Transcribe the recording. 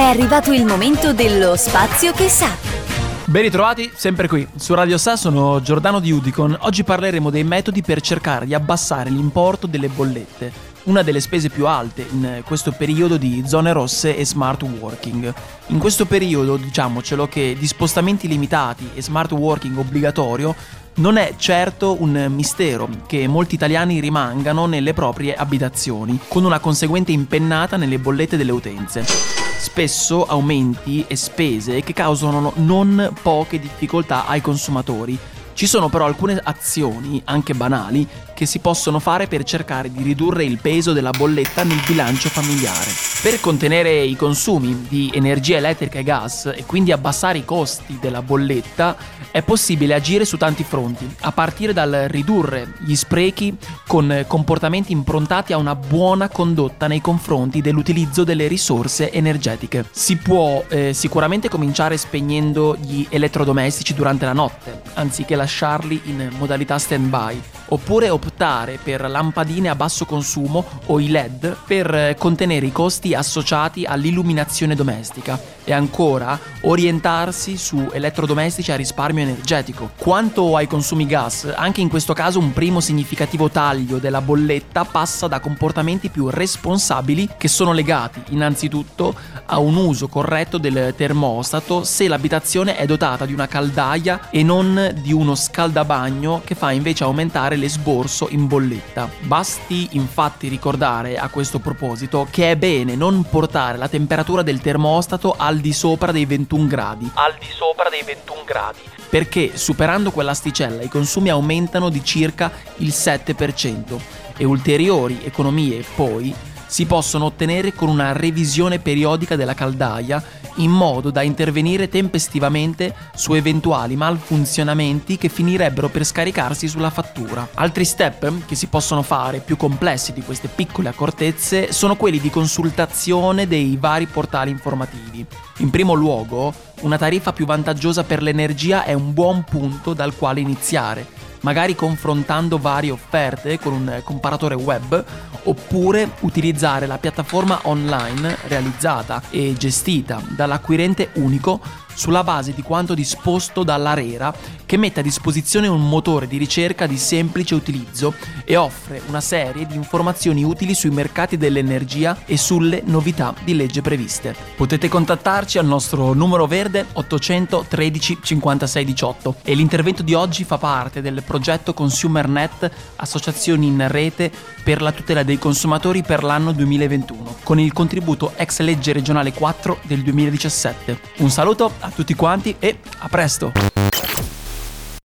È arrivato il momento dello spazio che sa. Ben ritrovati, sempre qui, su Radio Sa sono Giordano di Udicon. Oggi parleremo dei metodi per cercare di abbassare l'importo delle bollette, una delle spese più alte in questo periodo di zone rosse e smart working. In questo periodo, diciamocelo, che di spostamenti limitati e smart working obbligatorio non è certo un mistero che molti italiani rimangano nelle proprie abitazioni, con una conseguente impennata nelle bollette delle utenze spesso aumenti e spese che causano non poche difficoltà ai consumatori. Ci sono però alcune azioni, anche banali, che si possono fare per cercare di ridurre il peso della bolletta nel bilancio familiare. Per contenere i consumi di energia elettrica e gas e quindi abbassare i costi della bolletta è possibile agire su tanti fronti, a partire dal ridurre gli sprechi con comportamenti improntati a una buona condotta nei confronti dell'utilizzo delle risorse energetiche. Si può eh, sicuramente cominciare spegnendo gli elettrodomestici durante la notte, anziché lasciarli in modalità stand-by oppure optare per lampadine a basso consumo o i LED per contenere i costi associati all'illuminazione domestica e ancora orientarsi su elettrodomestici a risparmio energetico. Quanto ai consumi gas, anche in questo caso un primo significativo taglio della bolletta passa da comportamenti più responsabili che sono legati innanzitutto a un uso corretto del termostato se l'abitazione è dotata di una caldaia e non di uno scaldabagno che fa invece aumentare l'esborso in bolletta. Basti infatti ricordare a questo proposito che è bene non portare la temperatura del termostato al di sopra dei 21 gradi. Al di sopra dei 21 gradi. Perché superando quell'asticella i consumi aumentano di circa il 7% e ulteriori economie poi si possono ottenere con una revisione periodica della caldaia in modo da intervenire tempestivamente su eventuali malfunzionamenti che finirebbero per scaricarsi sulla fattura. Altri step che si possono fare, più complessi di queste piccole accortezze, sono quelli di consultazione dei vari portali informativi. In primo luogo, una tariffa più vantaggiosa per l'energia è un buon punto dal quale iniziare magari confrontando varie offerte con un comparatore web oppure utilizzare la piattaforma online realizzata e gestita dall'acquirente unico sulla base di quanto disposto dall'ARERA che mette a disposizione un motore di ricerca di semplice utilizzo e offre una serie di informazioni utili sui mercati dell'energia e sulle novità di legge previste. Potete contattarci al nostro numero verde 813 56 18 e l'intervento di oggi fa parte del progetto ConsumerNet Associazioni in rete per la tutela dei consumatori per l'anno 2021 con il contributo ex legge regionale 4 del 2017. Un saluto a tutti quanti e a presto!